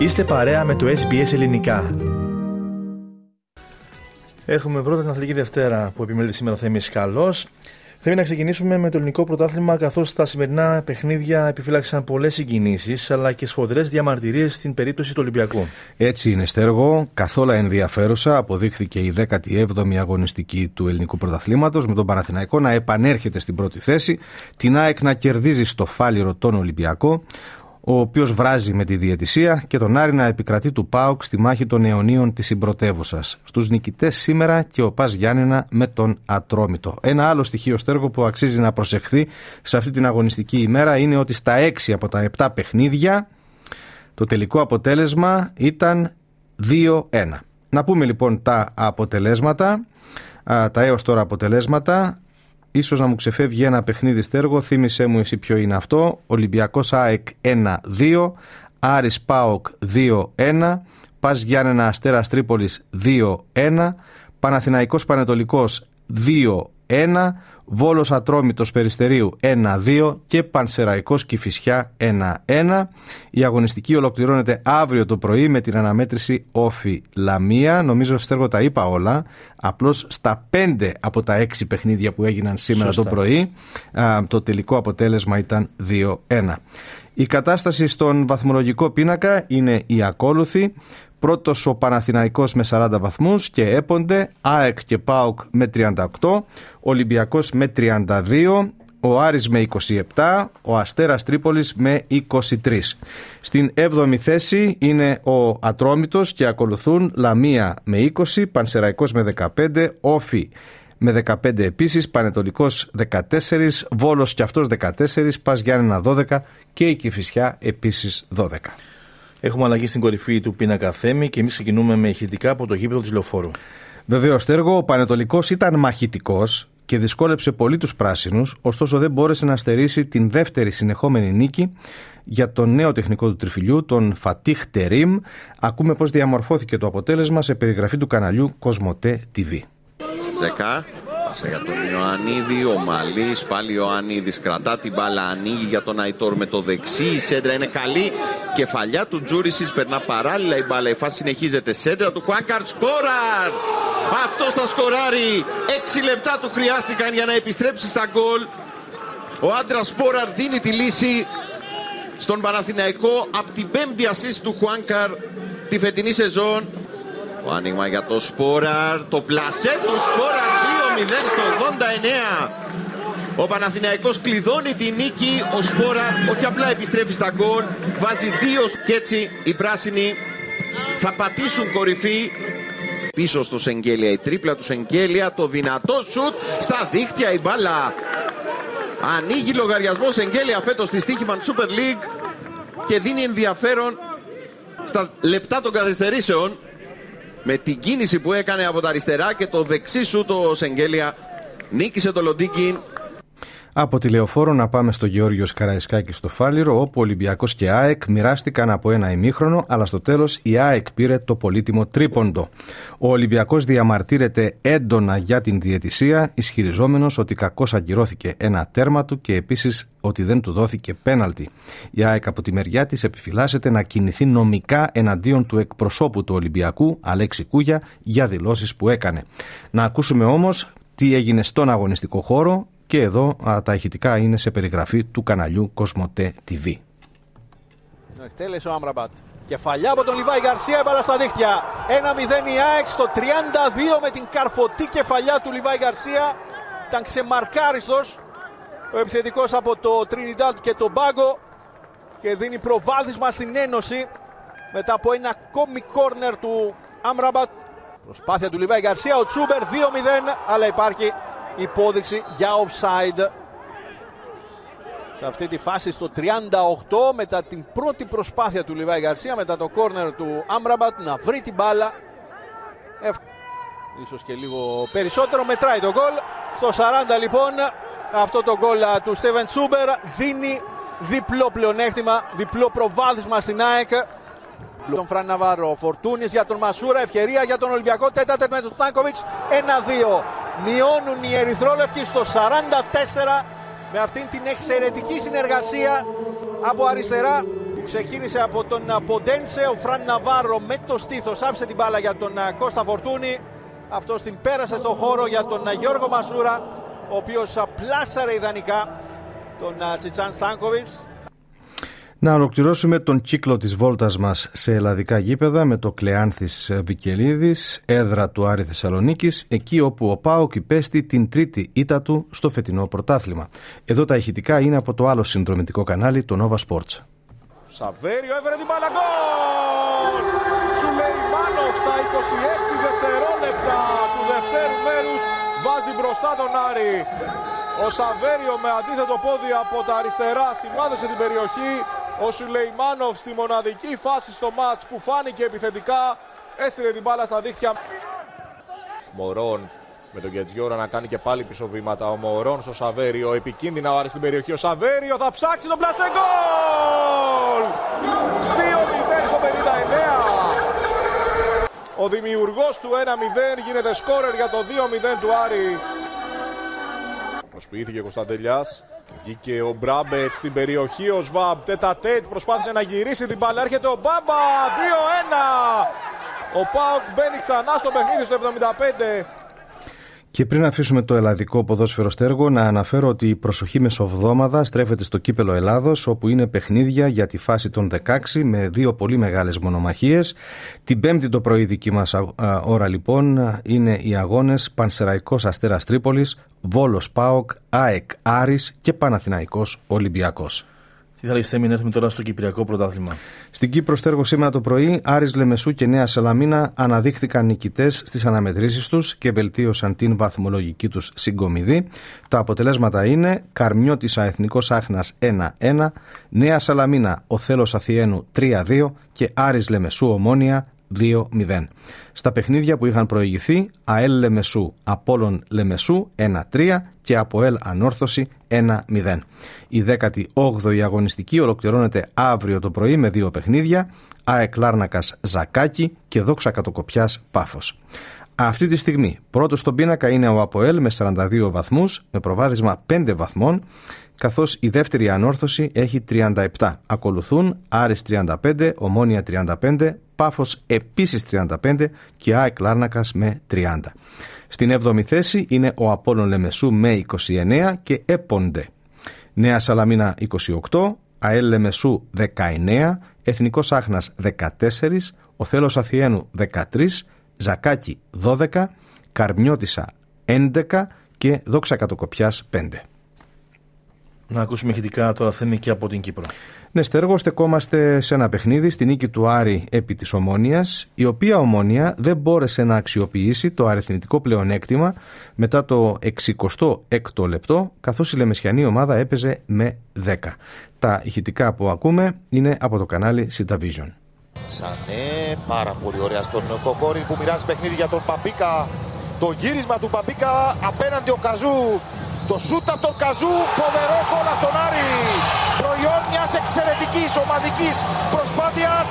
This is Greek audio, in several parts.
Είστε παρέα με το SBS Ελληνικά. Έχουμε πρώτα την Αθλητική Δευτέρα που επιμελείται σήμερα ο Θέμης Καλός. Θέλει να ξεκινήσουμε με το ελληνικό πρωτάθλημα, καθώς τα σημερινά παιχνίδια επιφύλαξαν πολλές συγκινήσεις αλλά και σφοδρές διαμαρτυρίες στην περίπτωση του Ολυμπιακού. Έτσι είναι, Στέργο. Καθόλου ενδιαφέρουσα αποδείχθηκε η 17η αγωνιστική του ελληνικού πρωταθλήματος με τον Παναθηναϊκό να επανέρχεται στην πρώτη θέση, την ΑΕΚ να κερδίζει στο φάληρο τον Ολυμπιακό, ο οποίος βράζει με τη διαιτησία και τον Άρη να επικρατεί του ΠΑΟΚ στη μάχη των αιωνίων της συμπρωτεύουσας. Στους νικητές σήμερα και ο Πας Γιάννενα με τον Ατρόμητο. Ένα άλλο στοιχείο στέργο που αξίζει να προσεχθεί σε αυτή την αγωνιστική ημέρα είναι ότι στα 6 από τα 7 παιχνίδια το τελικό αποτέλεσμα ήταν 2-1. Να πούμε λοιπόν τα αποτελέσματα, τα έως τώρα αποτελέσματα ίσως να μου ξεφεύγει ένα παιχνίδι στέργο, θύμισέ μου εσύ ποιο είναι αυτό. Ολυμπιακός ΑΕΚ 1-2, Άρης ΠΑΟΚ 2-1, Πας Γιάννενα Αστέρας Τρίπολης 2-1, Παναθηναϊκός Πανετολικός 2-1, Βόλος Ατρόμητος Περιστερίου 1-2 και Πανσεραϊκός Κηφισιά 1-1. Η αγωνιστική ολοκληρώνεται αύριο το πρωί με την αναμέτρηση Όφη Λαμία. Νομίζω Στέργο τα είπα όλα. Απλώς στα 5 από τα 6 παιχνίδια που έγιναν σήμερα το πρωί το τελικό αποτέλεσμα ήταν 2-1. Η κατάσταση στον βαθμολογικό πίνακα είναι η ακόλουθη. Πρώτος ο Παναθηναϊκός με 40 βαθμούς και έπονται ΑΕΚ και ΠΑΟΚ με 38, Ολυμπιακός με 32, ο Άρης με 27, ο Αστέρας Τρίπολης με 23. Στην 7η θέση είναι ο Ατρόμητος και ακολουθούν Λαμία με 20, Πανσεραϊκός με 15, Όφη με 15 επίσης, Πανετολικός 14, Βόλος και αυτός 14, Πας Γιάννενα 12 και η Κηφισιά επίσης 12. Έχουμε αλλαγή στην κορυφή του πίνακα Θέμη και εμείς ξεκινούμε με ηχητικά από το γήπεδο της Λεωφόρου. Βεβαίως, Τέργο, ο Πανετολικός ήταν μαχητικός και δυσκόλεψε πολύ τους πράσινους, ωστόσο δεν μπόρεσε να στερήσει την δεύτερη συνεχόμενη νίκη για τον νέο τεχνικό του τριφυλιού, τον Φατίχ Τερίμ. Ακούμε πώς διαμορφώθηκε το αποτέλεσμα σε περιγραφή του καναλιού Κοσμοτέ TV. Ζεκά, Πάσα για τον Ιωαννίδη, ο Μαλής, πάλι ο Ιωαννίδης κρατά την μπάλα, ανοίγει για τον Αϊτόρ με το δεξί, η σέντρα είναι καλή, κεφαλιά του Τζούρισης, περνά παράλληλα η μπάλα, η φάση συνεχίζεται, σέντρα του Χουάνκαρτ, σκόραρ! Αυτό θα σκοράρει, 6 λεπτά του χρειάστηκαν για να επιστρέψει στα γκολ. Ο άντρας Σπόραρ δίνει τη λύση στον Παναθηναϊκό. Από την πέμπτη assist του Χουάνκαρ τη φετινή σεζόν. Ο άνοιγμα για το Σπόραρ, το πλασέ του Σπόραρ. 2-0 στο 89. Ο Παναθηναϊκός κλειδώνει τη νίκη, ο Σπόρα όχι απλά επιστρέφει στα γκολ, βάζει δύο και έτσι οι πράσινοι θα πατήσουν κορυφή πίσω στο Σεγγέλια. Η τρίπλα του Σεγγέλια, το δυνατό σουτ στα δίχτυα η μπάλα. Ανοίγει λογαριασμός Σεγγέλια φέτος στη στοίχημα Super League και δίνει ενδιαφέρον στα λεπτά των καθυστερήσεων με την κίνηση που έκανε από τα αριστερά και το δεξί σου το Σεγγέλια νίκησε το Λοντίκιν από τη Λεωφόρο να πάμε στο Γεώργιος Καραϊσκάκης στο Φάληρο, όπου Ολυμπιακός και ΑΕΚ μοιράστηκαν από ένα ημίχρονο, αλλά στο τέλος η ΑΕΚ πήρε το πολύτιμο τρίποντο. Ο Ολυμπιακός διαμαρτύρεται έντονα για την διαιτησία, ισχυριζόμενος ότι κακώς αγκυρώθηκε ένα τέρμα του και επίσης ότι δεν του δόθηκε πέναλτι. Η ΑΕΚ από τη μεριά της επιφυλάσσεται να κινηθεί νομικά εναντίον του εκπροσώπου του Ολυμπιακού, Αλέξη Κούγια, για δηλώσεις που έκανε. Να ακούσουμε όμως τι έγινε στον αγωνιστικό χώρο και εδώ α, τα ηχητικά είναι σε περιγραφή του καναλιού Κοσμοτέ TV. Εκτέλεσε ο Άμραμπατ. Κεφαλιά από τον Λιβάη Γκαρσία, έβαλα στα δίχτυα. 1-0 η ΑΕΚ στο 32 με την καρφωτή κεφαλιά του Λιβάη Γκαρσία. Ήταν ξεμαρκάριστος ο επιθετικός από το Τρινιντάντ και τον Μπάγκο και δίνει προβάδισμα στην Ένωση μετά από ένα ακόμη κόρνερ του Άμραμπατ. Προσπάθεια του Λιβάη Γκαρσία, ο Τσούμπερ 2-0, αλλά υπάρχει υπόδειξη για offside. Σε αυτή τη φάση στο 38 μετά την πρώτη προσπάθεια του Λιβάη Γαρσία μετά το κόρνερ του Άμραμπατ να βρει την μπάλα. Ίσως και λίγο περισσότερο μετράει το γκολ. Στο 40 λοιπόν αυτό το γκολ του Στέβεν Τσούμπερ δίνει διπλό πλεονέκτημα, διπλό προβάδισμα στην ΑΕΚ. Τον Φραν Ναβάρο, Φορτούνης για τον Μασούρα, ευκαιρία για τον Ολυμπιακό. Τέταρτε με τον Στάνκοβιτς. 1-2. Μειώνουν οι Ερυθρόλευκοι στο 44 με αυτήν την εξαιρετική συνεργασία από αριστερά Ξεκίνησε από τον Ποντένσε, ο Φραν Ναβάρο με το στήθος άφησε την μπάλα για τον Κώστα Φορτούνη. Αυτό την πέρασε στον χώρο για τον Γιώργο Μασούρα, ο οποίος πλάσαρε ιδανικά τον Τσιτσάν Στάνκοβιτς. Να ολοκληρώσουμε τον κύκλο της βόλτας μας σε ελλαδικά γήπεδα με το Κλεάνθης Βικελίδης, έδρα του Άρη Θεσσαλονίκης, εκεί όπου ο Πάοκ υπέστη την τρίτη ήττα του στο φετινό πρωτάθλημα. Εδώ τα ηχητικά είναι από το άλλο συνδρομητικό κανάλι, το Nova Sports. Σαβέριο έφερε την μπάλα γκολ! Σουλεϊμάνοφ στα 26 δευτερόλεπτα του δευτέρου μέρους βάζει μπροστά τον Άρη. Ο Σαβέριο με αντίθετο πόδι από τα αριστερά σημάδεσε την περιοχή. Ο Σουλεϊμάνοφ στη μοναδική φάση στο μάτς που φάνηκε επιθετικά έστειλε την μπάλα στα δίχτυα. Μωρόν με τον Γκετζιόρα να κάνει και πάλι πίσω βήματα. Ο Μωρόν στο Σαβέριο. Επικίνδυνα ο Άρης στην περιοχή. Ο Σαβέριο θα ψάξει τον πλασέ γκολ! 2-0 στο 59. Ο δημιουργός του 1-0 γίνεται σκόρερ για το 2-0 του Άρη. Προσποιήθηκε ο Κωνσταντελιάς. Βγήκε ο Μπράμπετ στην περιοχή. Ο Σβάμπ τέτα τέτ προσπάθησε να γυρίσει την μπάλα. Έρχεται ο Μπάμπα 2-1. Ο Πάουκ μπαίνει ξανά στο παιχνίδι στο 75. Και πριν αφήσουμε το ελλαδικό ποδόσφαιρο στέργο, να αναφέρω ότι η προσοχή μεσοβδόμαδα στρέφεται στο κύπελο Ελλάδος, όπου είναι παιχνίδια για τη φάση των 16 με δύο πολύ μεγάλες μονομαχίες. Την Πέμπτη το πρωί δική μας ώρα λοιπόν είναι οι αγώνες Πανσεραϊκός Αστέρας Τρίπολης, Βόλος Πάοκ, ΑΕΚ Άρης και Παναθηναϊκός Ολυμπιακός. Τι θα λέγεστε, μην έρθουμε τώρα στο Κυπριακό Πρωτάθλημα; Στην Κύπρο στέργο σήμερα το πρωί, Άρης Λεμεσού και Νέα Σαλαμίνα αναδείχθηκαν νικητές στις αναμετρήσεις τους και βελτίωσαν την βαθμολογική τους συγκομιδή. Τα αποτελέσματα είναι Καρμιώτησα Εθνικός Άχνας 1-1, Νέα Σαλαμίνα ο Θέλο Αθιένου 3-2 και Άρης Λεμεσού Ομόνια 2-0. Στα παιχνίδια που είχαν προηγηθεί, ΑΕΛ Λεμεσού, Απόλλων Λεμεσού 1-3 και ΑΠΟΕΛ Ανόρθωση 1-0. Η 18η αγωνιστική ολοκληρώνεται αύριο το πρωί με δύο παιχνίδια, ΑΕΚ Λάρνακας Ζακάκη και Δόξα Κατοκοπιάς Πάφος. Αυτή τη στιγμή πρώτος στον πίνακα είναι ο ΑΠΟΕΛ με 42 βαθμούς με προβάδισμα 5 βαθμών καθώς η δεύτερη ανόρθωση έχει 37. Ακολουθούν Άρης 35, Ομόνια 35, Πάφος επίσης 35 και ΑΕΚ Λάρνακας με 30. Στην 7η θέση είναι ο Απόλλων Λεμεσού με 29 και Έποντε. Νέα Σαλαμίνα 28, ΑΕΛ Λεμεσού 19, Εθνικός Άχνας 14, ο Θέλος Αθιένου 13, Ζακάκι 12, Καρμιώτησα 11 και Δόξα Κατοκοπιάς 5. Να ακούσουμε ηχητικά τώρα θέμη και από την Κύπρο. Ναι, στέργο στεκόμαστε σε ένα παιχνίδι στη νίκη του Άρη επί της Ομόνιας, η οποία Ομόνια δεν μπόρεσε να αξιοποιήσει το αριθμητικό πλεονέκτημα μετά το 66ο λεπτό, καθώς η Λεμεσιανή ομάδα έπαιζε με 10. Τα ηχητικά που ακούμε είναι από το κανάλι Sita Vision. Σανέ, πάρα πολύ ωραία στον Κοκόρη που μοιράζει παιχνίδι για τον Παπίκα. Το γύρισμα του Παπίκα απέναντι ο Καζού το σούτ από τον Καζού, φοβερό γκολ από τον Άρη. Προϊόν μιας εξαιρετικής ομαδικής προσπάθειας.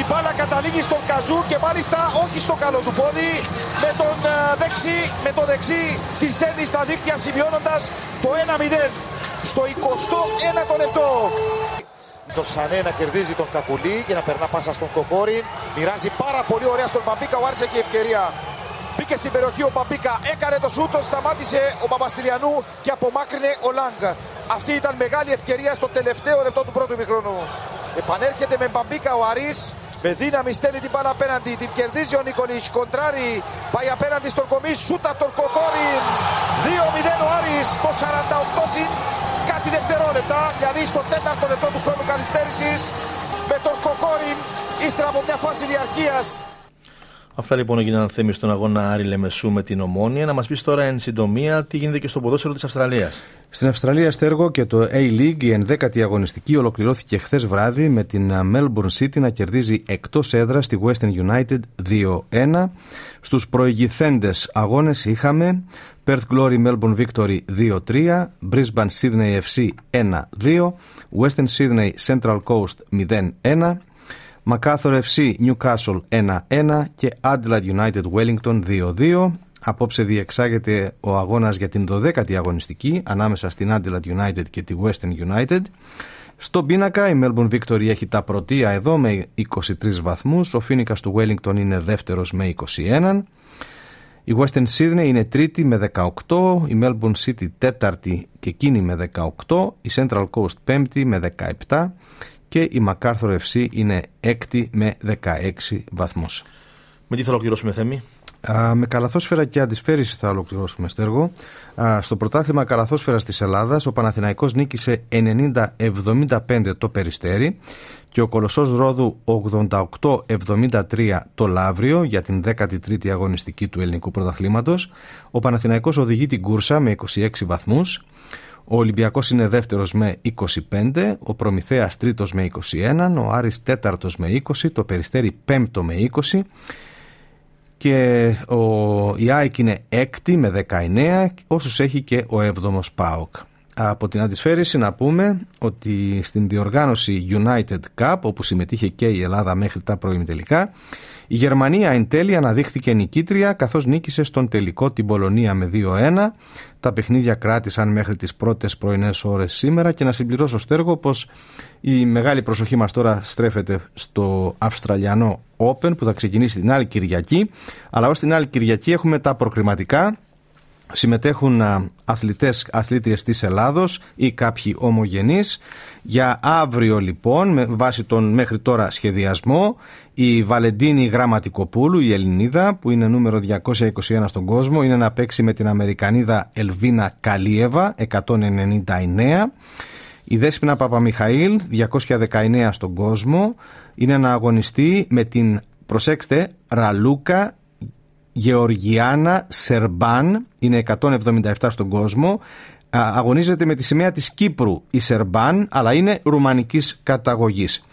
Η μπάλα καταλήγει στον Καζού και μάλιστα όχι στο καλό του πόδι. Με, τον ε, δεξί, με το δεξί της στέλνει στα δίκτυα σημειώνοντας το 1-0 στο 21ο λεπτό. Το Σανέ να κερδίζει τον Κακουλή και να περνά πάσα στον Κοκόριν. Μοιράζει πάρα πολύ ωραία στον Παμπίκα. Ο Άρης έχει ευκαιρία Μπήκε στην περιοχή ο Μπαμπίκα, έκανε το σούτο, σταμάτησε ο Παπαστηλιανού και απομάκρυνε ο Λάγκα. Αυτή ήταν μεγάλη ευκαιρία στο τελευταίο λεπτό του πρώτου ημιχρόνου. Επανέρχεται με Μπαμπίκα ο Αρής. Με δύναμη στέλνει την μπάλα απέναντι. Την κερδίζει ο Νικολίς. Κοντράρι πάει απέναντι στον κομί. Σούτα τον Κοκόριν. 2-0 ο Άρης στο 48 συν κάτι δευτερόλεπτα. Δηλαδή στο τέταρτο λεπτό του χρόνου καθυστέρησης με τον Κοκόριν ύστερα από μια φάση διαρκείας Αυτά λοιπόν έγιναν θέμη στον αγώνα Άρη Λεμεσού με την Ομόνια. Να μας πεις τώρα εν συντομία τι γίνεται και στο ποδόσφαιρο της Αυστραλίας. Στην Αυστραλία στέργο και το A-League, η 11η αγωνιστική, ολοκληρώθηκε χθες βράδυ με την Melbourne City να κερδίζει εκτός έδρας στη Western United 2-1. Στους προηγηθέντες αγώνες είχαμε Perth Glory Melbourne Victory 2-3, Brisbane Sydney FC 1-2, Western Sydney Central Coast 0-1. MacArthur FC Newcastle 1-1 και Adelaide United Wellington 2-2. Απόψε διεξάγεται ο αγώνας για την 12η αγωνιστική ανάμεσα στην Adelaide United και τη Western United. Στον πίνακα η Melbourne Victory έχει τα πρωτεία εδώ με 23 βαθμούς, ο Φίνικας του Wellington είναι δεύτερος με 21, η Western Sydney είναι τρίτη με 18, η Melbourne City τέταρτη και εκείνη με 18, η Central Coast πέμπτη με 17 και η MacArthur FC είναι έκτη με 16 βαθμούς. Με τι θα ολοκληρώσουμε Θέμη; Α, με καλαθόσφαιρα και αντισφαίριση θα ολοκληρώσουμε στέργο. Α, στο πρωτάθλημα καλαθόσφαιρας της Ελλάδας ο Παναθηναϊκός νίκησε 90-75 το Περιστέρι και ο Κολοσσός Ρόδου 88-73 το Λαύριο για την 13η αγωνιστική του ελληνικού πρωταθλήματος. Ο Παναθηναϊκός οδηγεί την κούρσα με 26 βαθμούς. Ο Ολυμπιακός είναι δεύτερος με 25, ο Προμηθέας τρίτος με 21, ο Άρης τέταρτος με 20, το Περιστέρι πέμπτο με 20 και ο, η ΑΕΚ είναι έκτη με 19 όσους έχει και ο 7ος ΠΑΟΚ. Από την αντισφαίρηση να πούμε ότι στην διοργάνωση United Cup όπου συμμετείχε και η Ελλάδα μέχρι τα τελικά η Γερμανία εν τέλει αναδείχθηκε νικήτρια καθώς νίκησε στον τελικό την Πολωνία με 2-1. Τα παιχνίδια κράτησαν μέχρι τις πρώτες πρωινές ώρες σήμερα και να συμπληρώσω στέργο πως η μεγάλη προσοχή μας τώρα στρέφεται στο Αυστραλιανό Open που θα ξεκινήσει την άλλη Κυριακή αλλά ως την άλλη Κυριακή έχουμε τα προκριματικά συμμετέχουν αθλητές, αθλήτριες της Ελλάδος ή κάποιοι ομογενείς. Για αύριο λοιπόν, με βάση τον μέχρι τώρα σχεδιασμό, η Βαλεντίνη Γραμματικοπούλου, η Ελληνίδα, που είναι νούμερο 221 στον κόσμο, είναι να παίξει με την Αμερικανίδα Ελβίνα Καλίεβα, 199. Η Δέσποινα Παπαμιχαήλ, 219 στον κόσμο, είναι να αγωνιστεί με την, προσέξτε, Ραλούκα Γεωργιάνα Σερμπάν, είναι 177 στον κόσμο. Αγωνίζεται με τη σημαία της Κύπρου η Σερμπάν, αλλά είναι ρουμανικής καταγωγής.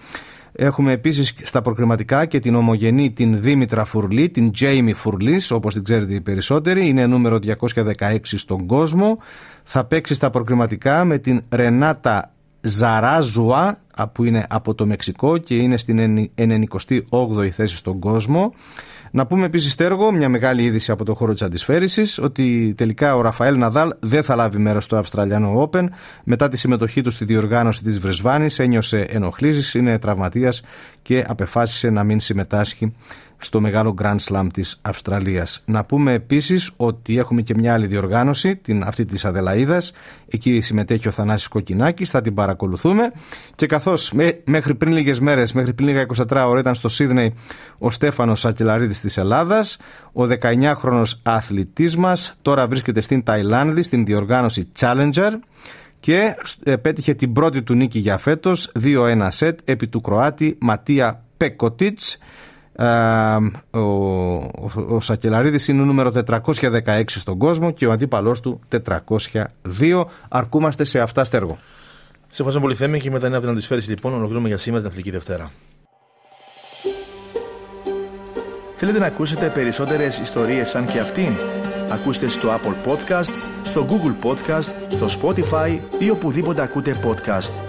Έχουμε επίσης στα προκριματικά και την ομογενή την Δήμητρα Φουρλή, την Τζέιμι Φουρλής, όπως την ξέρετε οι περισσότεροι, είναι νούμερο 216 στον κόσμο. Θα παίξει στα προκριματικά με την Ρενάτα Ζαράζουα, που είναι από το Μεξικό και είναι στην 98η θέση στον κόσμο. Να πούμε επίσης, Τέργο, μια μεγάλη είδηση από το χώρο της αντισφαίριση, ότι τελικά ο Ραφαέλ Ναδάλ δεν θα λάβει μέρος στο Αυστραλιανό Open. Μετά τη συμμετοχή του στη διοργάνωση της Βρεσβάνης, ένιωσε ενοχλήσεις, είναι τραυματίας και απεφάσισε να μην συμμετάσχει στο μεγάλο Grand Slam της Αυστραλίας. Να πούμε επίσης ότι έχουμε και μια άλλη διοργάνωση, την, αυτή της Αδελαίδας. Εκεί συμμετέχει ο Θανάσης Κοκκινάκης, θα την παρακολουθούμε. Και καθώς μέχρι πριν λίγες μέρες, μέχρι πριν λίγα 24 ώρα ήταν στο Σίδνεϊ ο Στέφανος Σακελαρίδης της Ελλάδας, ο 19χρονος αθλητής μας τώρα βρίσκεται στην Ταϊλάνδη, στην διοργάνωση Challenger και ε, πέτυχε την πρώτη του νίκη για φέτος, 2-1 σετ επί του Κροάτη Ματία Πεκοτίτς ο, ο, ο Σακελαρίδης είναι ο νούμερο 416 στον κόσμο και ο αντίπαλός του 402. Αρκούμαστε σε αυτά στέργο. Σε ευχαριστώ πολύ Θέμη και μετά την αντισφαίρηση λοιπόν ολοκληρώνουμε για σήμερα την Αθλική Δευτέρα. Θέλετε να ακούσετε περισσότερες ιστορίες σαν και αυτήν; Ακούστε στο Apple Podcast, στο Google Podcast, στο Spotify ή οπουδήποτε ακούτε podcast.